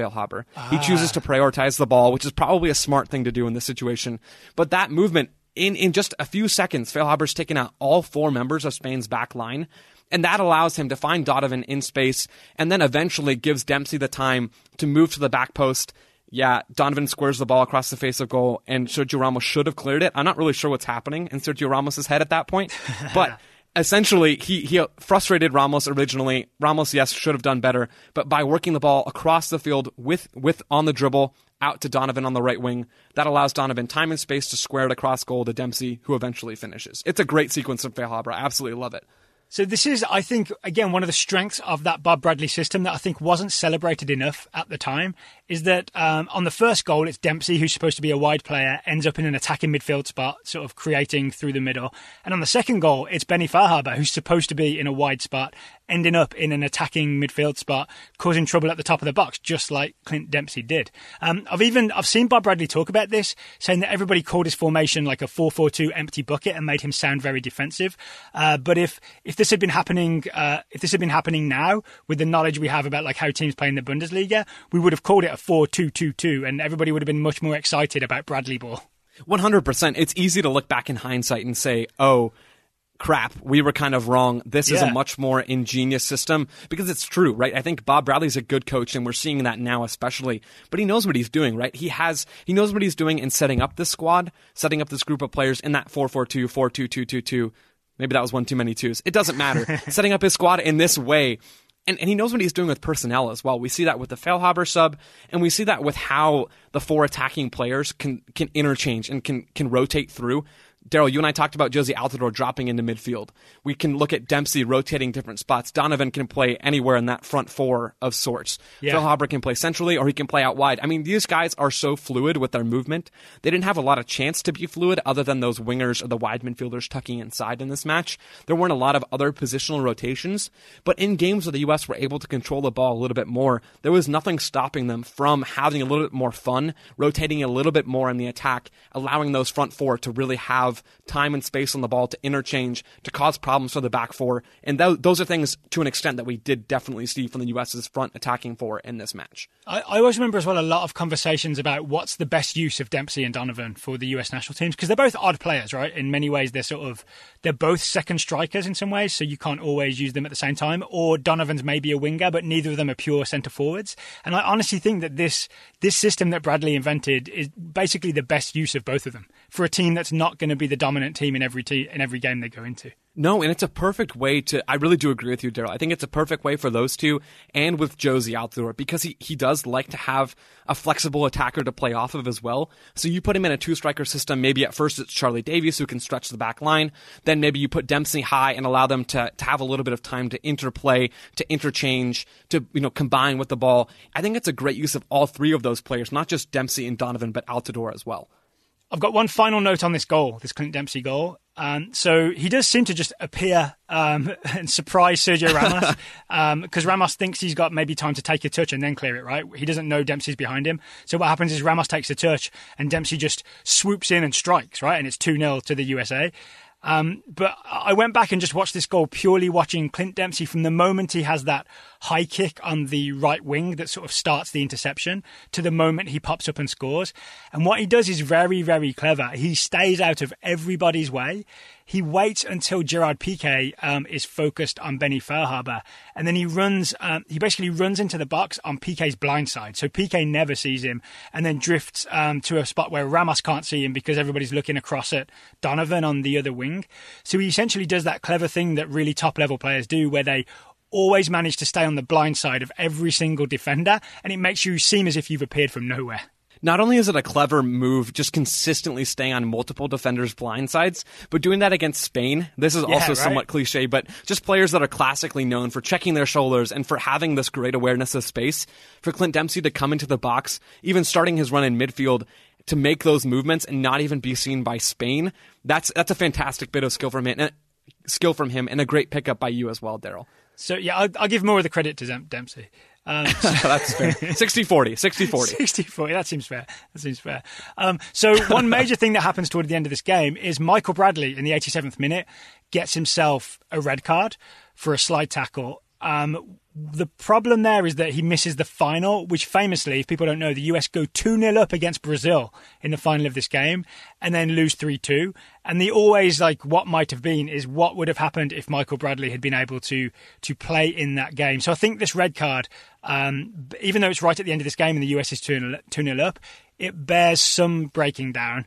Ah. He chooses to prioritize the ball, which is probably a smart thing to do in this situation. But that movement, in, in just a few seconds, Feilhaber's taken out all four members of Spain's back line. And that allows him to find Donovan in space and then eventually gives Dempsey the time to move to the back post. Yeah, Donovan squares the ball across the face of goal, and Sergio Ramos should have cleared it. I'm not really sure what's happening in Sergio Ramos' head at that point, but <laughs> essentially he he frustrated Ramos originally. Ramos, yes, should have done better, but by working the ball across the field with with on the dribble out to Donovan on the right wing, that allows Donovan time and space to square it across goal to Dempsey, who eventually finishes. It's a great sequence of Feilhaber. I absolutely love it. So this is, I think, again, one of the strengths of that Bob Bradley system that I think wasn't celebrated enough at the time is that um, on the first goal, it's Dempsey, who's supposed to be a wide player, ends up in an attacking midfield spot, sort of creating through the middle. And on the second goal, it's Benny Feilhaber, who's supposed to be in a wide spot, ending up in an attacking midfield spot, causing trouble at the top of the box, just like Clint Dempsey did. Um, I've even I've seen Bob Bradley talk about this, saying that everybody called his formation like a 4-4-2 empty bucket and made him sound very defensive. Uh, but if if this had been happening, uh, if this had been happening now with the knowledge we have about like how teams play in the Bundesliga, we would have called it a 4-2-2-2, and everybody would have been much more excited about Bradley ball. 100%. It's easy to look back in hindsight and say, oh, crap, we were kind of wrong. This yeah. is a much more ingenious system because it's true, right? I think Bob Bradley's a good coach and we're seeing that now especially, but he knows what he's doing, right? He has, he knows what he's doing in setting up this squad, setting up this group of players in that 4-4-2, 4-2-2-2-2. Maybe that was one too many twos. It doesn't matter. <laughs> setting up his squad in this way and, and he knows what he's doing with personnel as well. We see that with the Feilhaber sub, and we see that with how the four attacking players can can interchange and can can rotate through. Daryl, you and I talked about Jozy Altidore dropping into midfield. We can look at Dempsey rotating different spots. Donovan can play anywhere in that front four of sorts. Yeah. Feilhaber can play centrally or he can play out wide. I mean, these guys are so fluid with their movement. They didn't have a lot of chance to be fluid other than those wingers or the wide midfielders tucking inside in this match. There weren't a lot of other positional rotations, but in games where the U.S. were able to control the ball a little bit more, there was nothing stopping them from having a little bit more fun, rotating a little bit more in the attack, allowing those front four to really have time and space on the ball to interchange, to cause problems for the back four. And th- those are things to an extent that we did definitely see from the U.S.'s front attacking four in this match. I, I always remember as well a lot of conversations about what's the best use of Dempsey and Donovan for the U.S. national teams because they're both odd players, right? In many ways, they're sort of they're both second strikers in some ways, so you can't always use them at the same time. Or Donovan's maybe a winger, but neither of them are pure centre forwards. And I honestly think that this this system that Bradley invented is basically the best use of both of them for a team that's not going to be the dominant team in every te- in every game they go into. No, and it's a perfect way to. I really do agree with you, Daryl. I think it's a perfect way for those two and with Jozy out there because he, he does like to have a flexible attacker to play off of as well. So you put him in a two striker system. Maybe at first it's Charlie Davies who can stretch the back line. Then maybe you put Dempsey high and allow them to, to have a little bit of time to interplay, to interchange, to you know combine with the ball. I think it's a great use of all three of those players, not just Dempsey and Donovan, but Altidore as well. I've got one final note on this goal, this Clint Dempsey goal. Um, so he does seem to just appear um, <laughs> and surprise Sergio Ramos because <laughs> um, Ramos thinks he's got maybe time to take a touch and then clear it, right? He doesn't know Dempsey's behind him. So what happens is Ramos takes a touch and Dempsey just swoops in and strikes, right? And it's 2 0 to the USA. Um, but I went back and just watched this goal purely watching Clint Dempsey from the moment he has that high kick on the right wing that sort of starts the interception to the moment he pops up and scores. And what he does is very, very clever. He stays out of everybody's way. He waits until Gerard Piqué um, is focused on Benny Feilhaber, and then he runs. Um, he basically runs into the box on Piqué's blind side, so Piqué never sees him, and then drifts um, to a spot where Ramos can't see him because everybody's looking across at Donovan on the other wing. So he essentially does that clever thing that really top level players do, where they always manage to stay on the blind side of every single defender, and it makes you seem as if you've appeared from nowhere. Not only is it a clever move, just consistently staying on multiple defenders' blind sides, but doing that against Spain, this is Yeah, also right. somewhat cliche, but just players that are classically known for checking their shoulders and for having this great awareness of space. For Clint Dempsey to come into the box, even starting his run in midfield, to make those movements and not even be seen by Spain, that's that's a fantastic bit of skill from him, and, skill from him, and a great pickup by you as well, Daryl. So yeah, I'll, I'll give more of the credit to Dem- Dempsey. Um, <laughs> That's fair. 60-40, 60-40. <laughs> 60 40. That seems fair. That seems fair. Um, so, one major thing that happens toward the end of this game is Michael Bradley in the 87th minute gets himself a red card for a slide tackle. Um, the problem there is that he misses the final, which famously, if people don't know, the US go 2 0 up against Brazil in the final of this game and then lose 3 2. And the always like what might have been is what would have happened if Michael Bradley had been able to to play in that game. So I think this red card, um, even though it's right at the end of this game and the US is 2 0 up, it bears some breaking down.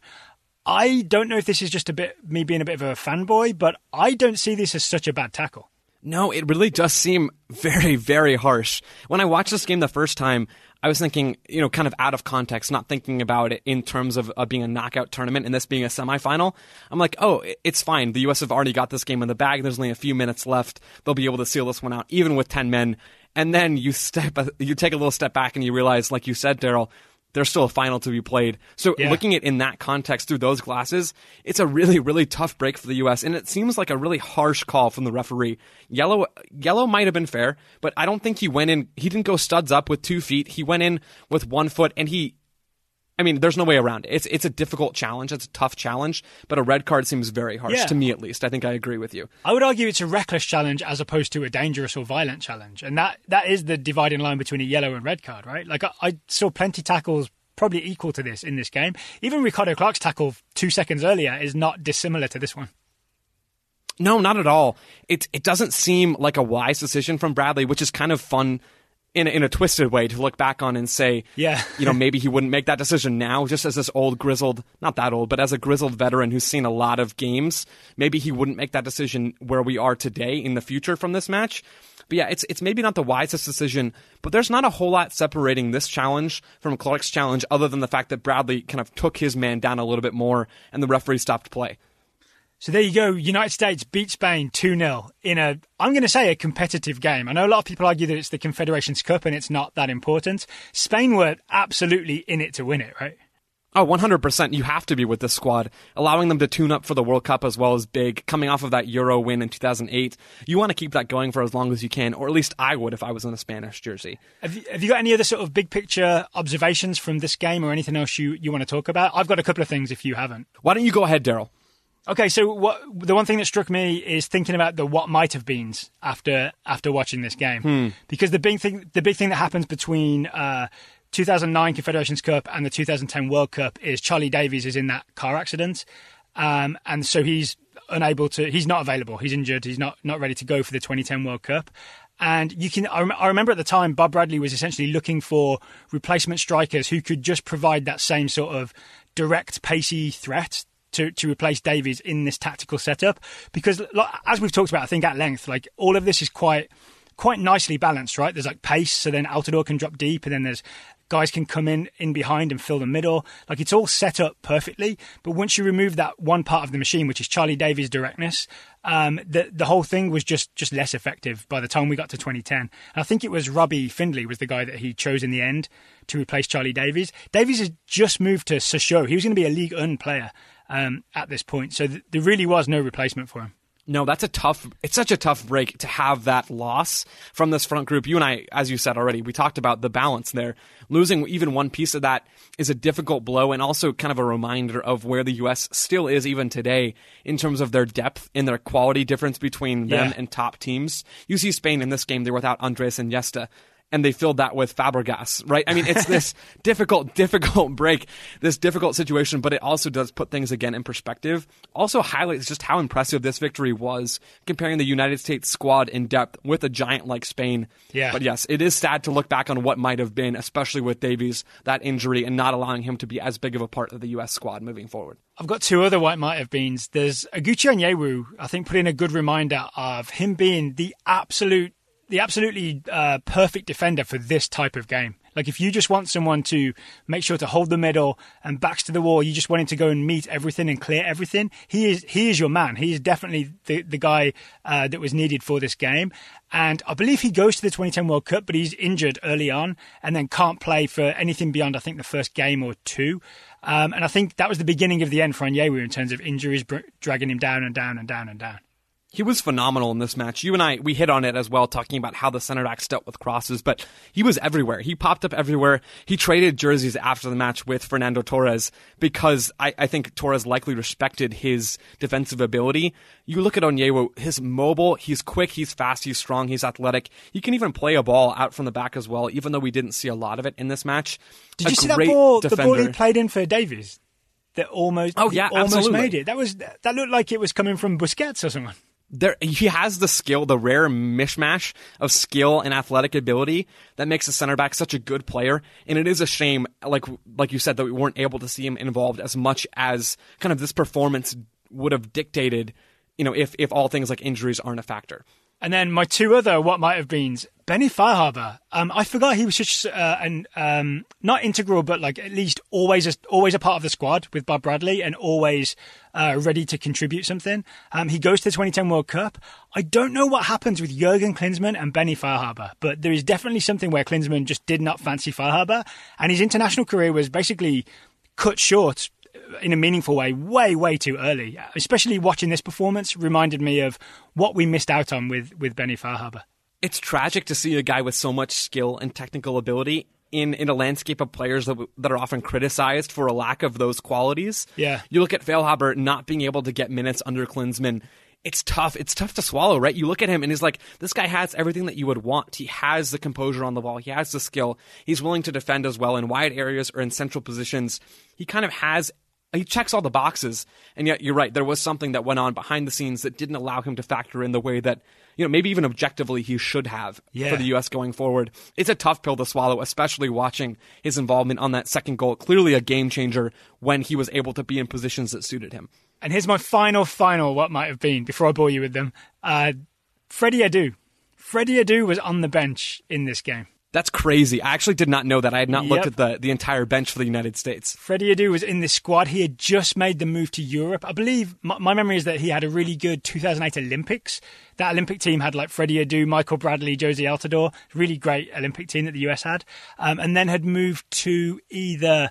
I don't know if this is just a bit me being a bit of a fanboy, but I don't see this as such a bad tackle. No, it really does seem very, very harsh. When I watched this game the first time, I was thinking, you know, kind of out of context, not thinking about it in terms of uh, being a knockout tournament and this being a semifinal. I'm like, oh, it's fine. The U.S. have already got this game in the bag. There's only a few minutes left. They'll be able to seal this one out, even with 10 men. And then you step, uh, you take a little step back and you realize, like you said, Daryl, there's still a final to be played. So Yeah. looking at it in that context through those glasses, it's a really, really tough break for the U.S. and it seems like a really harsh call from the referee. Yellow, yellow might have been fair, but I don't think he went in. He didn't go studs up with two feet. He went in with one foot, and he. I mean, there's no way around it. It's it's a difficult challenge. It's a tough challenge, but a red card seems very harsh Yeah. to me, at least. I think I agree with you. I would argue it's a reckless challenge as opposed to a dangerous or violent challenge, and that that is the dividing line between a yellow and red card, right? Like I, I saw plenty tackles probably equal to this in this game. Even Ricardo Clark's tackle two seconds earlier is not dissimilar to this one. No, not at all. It it doesn't seem like a wise decision from Bradley, which is kind of fun in a, in a twisted way to look back on and say, Yeah. you know, maybe he wouldn't make that decision now, just as this old grizzled, not that old, but as a grizzled veteran who's seen a lot of games, maybe he wouldn't make that decision where we are today in the future from this match. But yeah, it's it's maybe not the wisest decision, but there's not a whole lot separating this challenge from Clark's challenge other than the fact that Bradley kind of took his man down a little bit more and the referee stopped play. So there you go. United States beat Spain 2 0 in a, I'm going to say, a competitive game. I know a lot of people argue that it's the Confederations Cup and it's not that important. Spain were absolutely in it to win it, right? Oh, 100%. You have to be with this squad. Allowing them to tune up for the World Cup as well as big, coming off of that Euro win in 2008. You want to keep that going for as long as you can, or at least I would if I was in a Spanish jersey. Have you, have you got any other sort of big picture observations from this game or anything else you, you want to talk about? I've got a couple of things if you haven't. Why don't you go ahead, Daryl? Okay, so what the one thing that struck me is thinking about the what might have beens after after watching this game, because the big thing the big thing that happens between uh, 2009 Confederations Cup and the 2010 World Cup is Charlie Davies is in that car accident, um, and so he's unable to he's not available. He's injured. He's not not ready to go for the 2010 World Cup. And you can, I rem- I remember at the time, Bob Bradley was essentially looking for replacement strikers who could just provide that same sort of direct, pacey threat to, to replace Davies in this tactical setup because, like, as we've talked about, I think at length, like all of this is quite quite nicely balanced, right? There's like pace, so then Altidore can drop deep, and then there's guys can come in in behind and fill the middle. Like it's all set up perfectly. But once you remove that one part of the machine, which is Charlie Davies' directness, um, the the whole thing was just just less effective by the time we got to 2010. And I think it was Robbie Findley was the guy that he chose in the end to replace Charlie Davies. Davies has just moved to Sochaux. He was going to be a League One player um, at this point, so th- there really was no replacement for him. No, that's a tough. It's such a tough break to have that loss from this front group. You and I, as you said already, we talked about the balance there. Losing even one piece of that is a difficult blow, and also kind of a reminder of where the U.S. still is even today in terms of their depth and their quality difference between them Yeah. and top teams. You see Spain in this game; they're without Andres Iniesta and they filled that with Fabregas, right? I mean, it's <laughs> this difficult, difficult break, this difficult situation, but it also does put things again in perspective. Also highlights just how impressive this victory was comparing the United States squad in depth with a giant like Spain. Yeah. But yes, it is sad to look back on what might have been, especially with Davies, that injury and not allowing him to be as big of a part of the U.S. squad moving forward. I've got two other white might have beens. There's Oguchi Onyewu, I think, put in a good reminder of him being the absolute, the absolutely uh, perfect defender for this type of game. Like if you just want someone to make sure to hold the middle and backs to the wall, you just want him to go and meet everything and clear everything. He is he is your man. He is definitely the the guy uh, that was needed for this game. And I believe he goes to the 2010 World Cup, but he's injured early on and then can't play for anything beyond I think the first game or two. Um, and I think that was the beginning of the end for Onyewu in terms of injuries dragging him down and down and down and down. He was phenomenal in this match. You and I, we hit on it as well, talking about how the center backs dealt with crosses, but he was everywhere. He popped up everywhere. He traded jerseys after the match with Fernando Torres because I, I think Torres likely respected his defensive ability. You look at Onyewu, his mobile, he's quick, he's fast, he's strong, he's athletic. He can even play a ball out from the back as well, even though we didn't see a lot of it in this match. Did A you see that ball? The ball he played in for Davies, that almost Oh, yeah, almost absolutely. made it. That was that looked like it was coming from Busquets or someone. There he has the skill, the rare mishmash of skill and athletic ability that makes a center back such a good player. And it is a shame, like like you said, that we weren't able to see him involved as much as kind of this performance would have dictated. You know, if if all things like injuries aren't a factor. And then my two other what might have been Benny Feilhaber. Um, I forgot he was such uh, an um, not integral, but like at least always a, always a part of the squad with Bob Bradley and always uh, ready to contribute something. Um, he goes to the 2010 World Cup. I don't know what happens with Jurgen Klinsmann and Benny Feilhaber, but there is definitely something where Klinsmann just did not fancy Feilhaber, and his international career was basically cut short in a meaningful way way way too early especially watching this performance reminded me of what we missed out on with with Benny Feilhaber It's tragic to see a guy with so much skill and technical ability in, in a landscape of players that, w- that are often criticized for a lack of those qualities. Yeah. You look at Feilhaber not being able to get minutes under Klinsmann. It's tough. It's tough to swallow, right? You look at him and he's like, this guy has everything that you would want. He has the composure on the ball. He has the skill. He's willing to defend as well in wide areas or in central positions. He kind of has he checks all the boxes, and yet you're right. There was something that went on behind the scenes that didn't allow him to factor in the way that you know maybe even objectively he should have Yeah. for the U.S. going forward. It's a tough pill to swallow, especially watching his involvement on that second goal. Clearly a game changer when he was able to be in positions that suited him. and here's my final final what might have been before I bore you with them uh, Freddie Adu Freddie Adu was on the bench in this game That's crazy. I actually did not know that. I had not looked at the, the entire bench for the United States. Freddie Adu was in this squad. He had just made the move to Europe. I believe my, my memory is that he had a really good 2008 Olympics. That Olympic team had like Freddie Adu, Michael Bradley, Jozy Altidore. Really great Olympic team that the US had. Um, and then had moved to either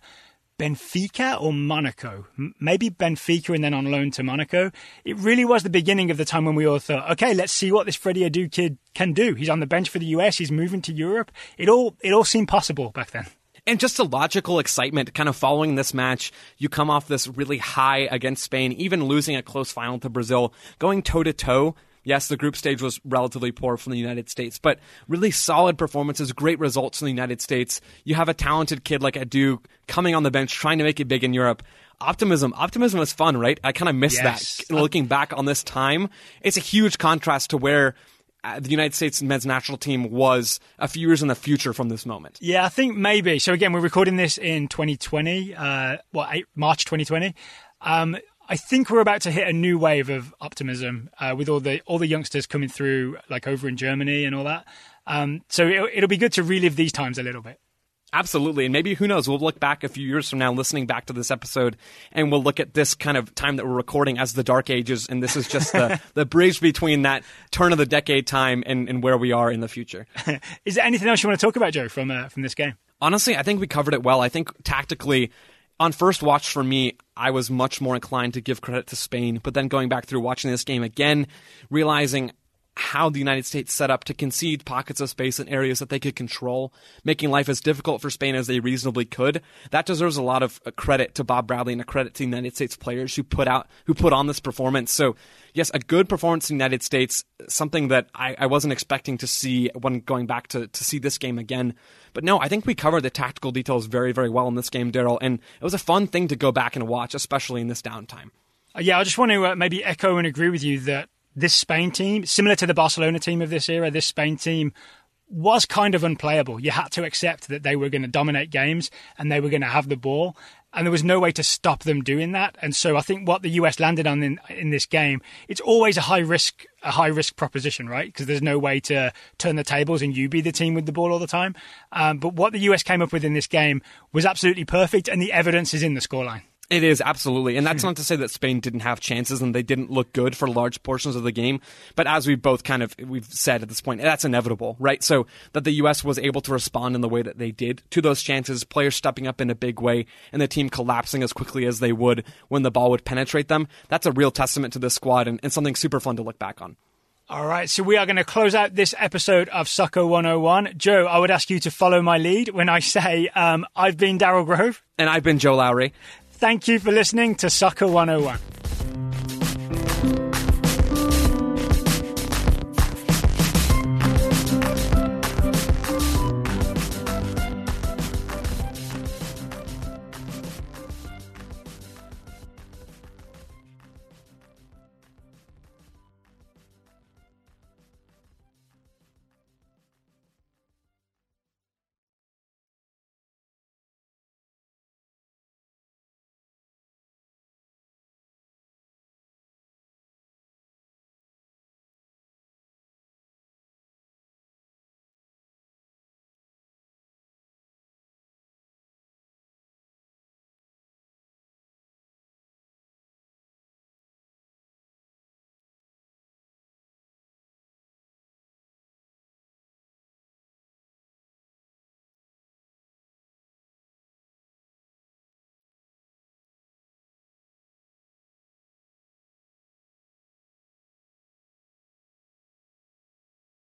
Benfica or Monaco. Maybe Benfica and then on loan to Monaco. It really was the beginning of the time when we all thought, okay, let's see what this Freddie Adu kid can do. He's on the bench for the US. He's moving to Europe. It all it all seemed possible back then. And just a logical excitement kind of following this match. You come off this really high against Spain, even losing a close final to Brazil, going toe to toe. Yes, the group stage was relatively poor from the United States, but really solid performances, great results in the United States. You have a talented kid like Adu coming on the bench, trying to make it big in Europe. Optimism. Optimism is fun, right? I kind of miss Yes. that. Looking back on this time, it's a huge contrast to where uh, the United States men's national team was a few years in the future from this moment. Yeah, I think maybe. So again, we're recording this in 2020, uh, March 2020. Um, I think we're about to hit a new wave of optimism uh, with all the all the youngsters coming through, like over in Germany and all that. Um, so it'll, it'll be good to relive these times a little bit. Absolutely. And maybe, who knows, we'll look back a few years from now, listening back to this episode, and we'll look at this kind of time that we're recording as the dark ages. And this is just the, <laughs> the bridge between that turn of the decade time and, and where we are in the future. <laughs> is there anything else you want to talk about, Joe, from, uh, from this game? Honestly, I think we covered it well. I think tactically, on first watch for me, I was much more inclined to give credit to Spain. But then going back through watching this game again, realizing how the United States set up to concede pockets of space in areas that they could control, making life as difficult for Spain as they reasonably could. That deserves a lot of uh, credit to Bob Bradley and a credit to the United States players who put out who put on this performance. So, yes, a good performance in the United States, something that I, I wasn't expecting to see when going back to, to see this game again. But no, I think we covered the tactical details very, very well in this game, Daryl, and it was a fun thing to go back and watch, especially in this downtime. Uh, yeah, I just want to uh, maybe echo and agree with you that this Spain team, similar to the Barcelona team of this era, this Spain team was kind of unplayable. You had to accept that they were going to dominate games and they were going to have the ball. And there was no way to stop them doing that. And so I think what the US landed on in, in this game, it's always a high risk, a high risk proposition, right? Because there's no way to turn the tables and you be the team with the ball all the time. Um, but what the US came up with in this game was absolutely perfect. And the evidence is in the scoreline. It is absolutely, and that's not to say that Spain didn't have chances and they didn't look good for large portions of the game. But as we both kind of we've said at this point, that's inevitable, right? So that the U.S. was able to respond in the way that they did to those chances, players stepping up in a big way, and the team collapsing as quickly as they would when the ball would penetrate them. That's a real testament to this squad and, and something super fun to look back on. All right, so we are going to close out this episode of Soccer 101. Joe, I would ask you to follow my lead when I say um, I've been Daryl Grove. And I've been Joe Lowery. Thank you for listening to Soccer 101.